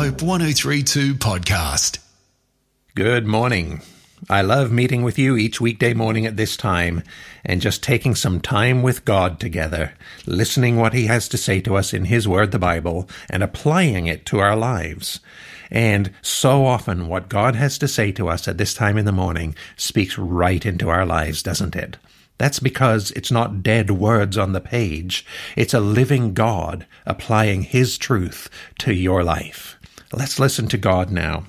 Hope 1032 podcast. Good morning. I love meeting with you each weekday morning at this time and just taking some time with God together, listening what He has to say to us in His Word, the Bible, and applying it to our lives. And so often what God has to say to us at this time in the morning speaks right into our lives, doesn't it? That's because it's not dead words on the page. It's a living God applying His truth to your life. Let's listen to God now.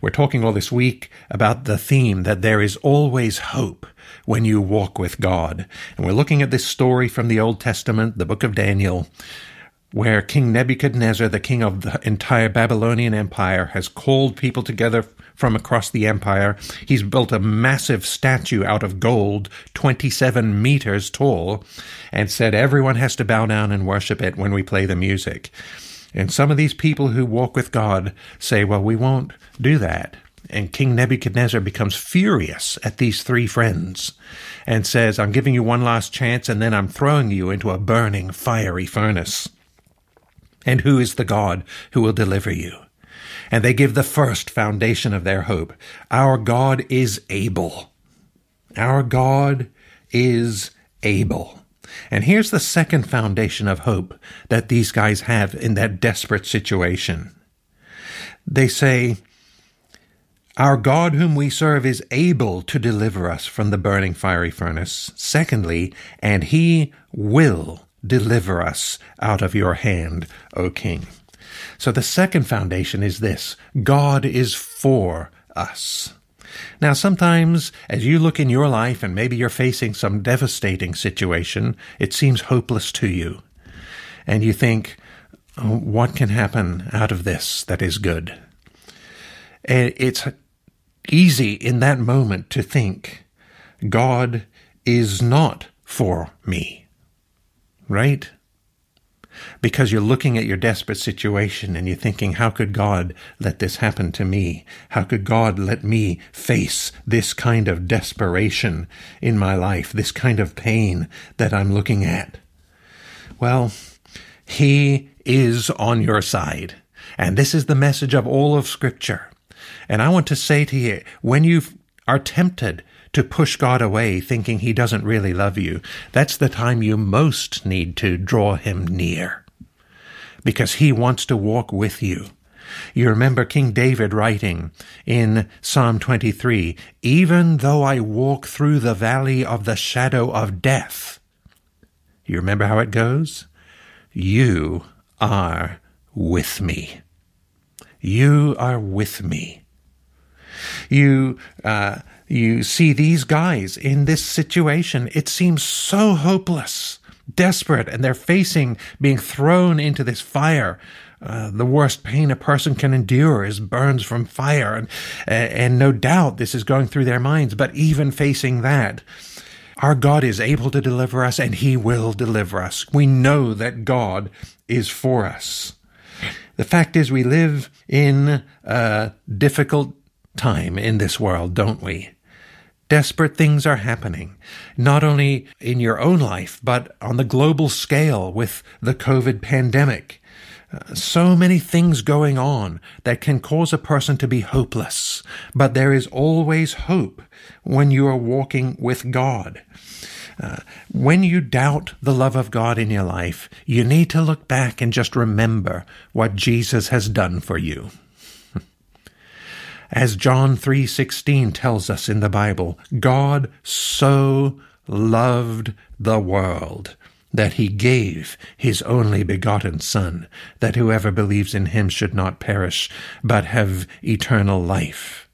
We're talking all this week about the theme that there is always hope when you walk with God. And we're looking at this story from the Old Testament, the book of Daniel, where King Nebuchadnezzar, the king of the entire Babylonian Empire, has called people together from across the empire. He's built a massive statue out of gold, 27 meters tall, and said everyone has to bow down and worship it when we play the music. And some of these people who walk with God say, well, we won't do that. And King Nebuchadnezzar becomes furious at these three friends and says, I'm giving you one last chance and then I'm throwing you into a burning, fiery furnace. And who is the God who will deliver you? and they give the first foundation of their hope. Our God is able. Our God is able. And here's the second foundation of hope that these guys have in that desperate situation. They say, Our God whom we serve is able to deliver us from the burning fiery furnace. Secondly, and he will deliver us out of your hand, O king. So the second foundation is this God is for us. Now, sometimes as you look in your life and maybe you're facing some devastating situation, it seems hopeless to you. And you think, oh, what can happen out of this that is good? And it's easy in that moment to think, God is not for me. Right? Because you're looking at your desperate situation and you're thinking, how could God let this happen to me? How could God let me face this kind of desperation in my life, this kind of pain that I'm looking at? Well, He is on your side. And this is the message of all of Scripture. And I want to say to you, when you are tempted to push God away thinking he doesn't really love you, that's the time you most need to draw him near. Because he wants to walk with you. You remember King David writing in Psalm 23, Even though I walk through the valley of the shadow of death. You remember how it goes? You are with me. You are with me. You, uh, you see these guys in this situation. It seems so hopeless, desperate, and they're facing being thrown into this fire. Uh, the worst pain a person can endure is burns from fire, and and no doubt this is going through their minds. But even facing that, our God is able to deliver us, and He will deliver us. We know that God is for us. The fact is, we live in a difficult time in this world, don't we? Desperate things are happening, not only in your own life, but on the global scale with the COVID pandemic. Uh, so many things going on that can cause a person to be hopeless, but there is always hope when you are walking with God. Uh, when you doubt the love of God in your life, you need to look back and just remember what Jesus has done for you. As John 3:16 tells us in the Bible, God so loved the world that he gave his only begotten Son, that whoever believes in him should not perish, but have eternal life.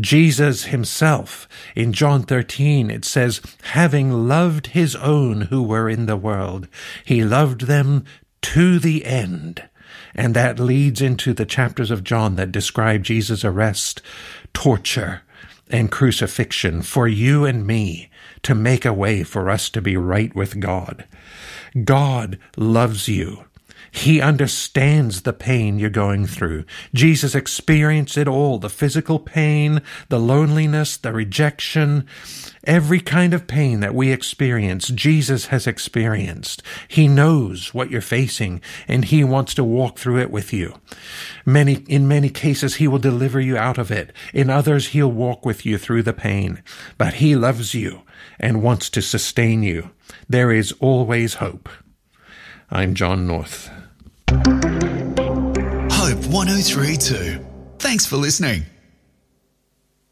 Jesus himself, in John 13, it says, having loved his own who were in the world, he loved them to the end. And that leads into the chapters of John that describe Jesus' arrest, torture, and crucifixion for you and me to make a way for us to be right with God. God loves you. He understands the pain you're going through. Jesus experienced it all the physical pain, the loneliness, the rejection, every kind of pain that we experience, Jesus has experienced. He knows what you're facing and he wants to walk through it with you. Many, in many cases, he will deliver you out of it. In others, he'll walk with you through the pain. But he loves you and wants to sustain you. There is always hope. I'm John North. Hope 1032. Thanks for listening.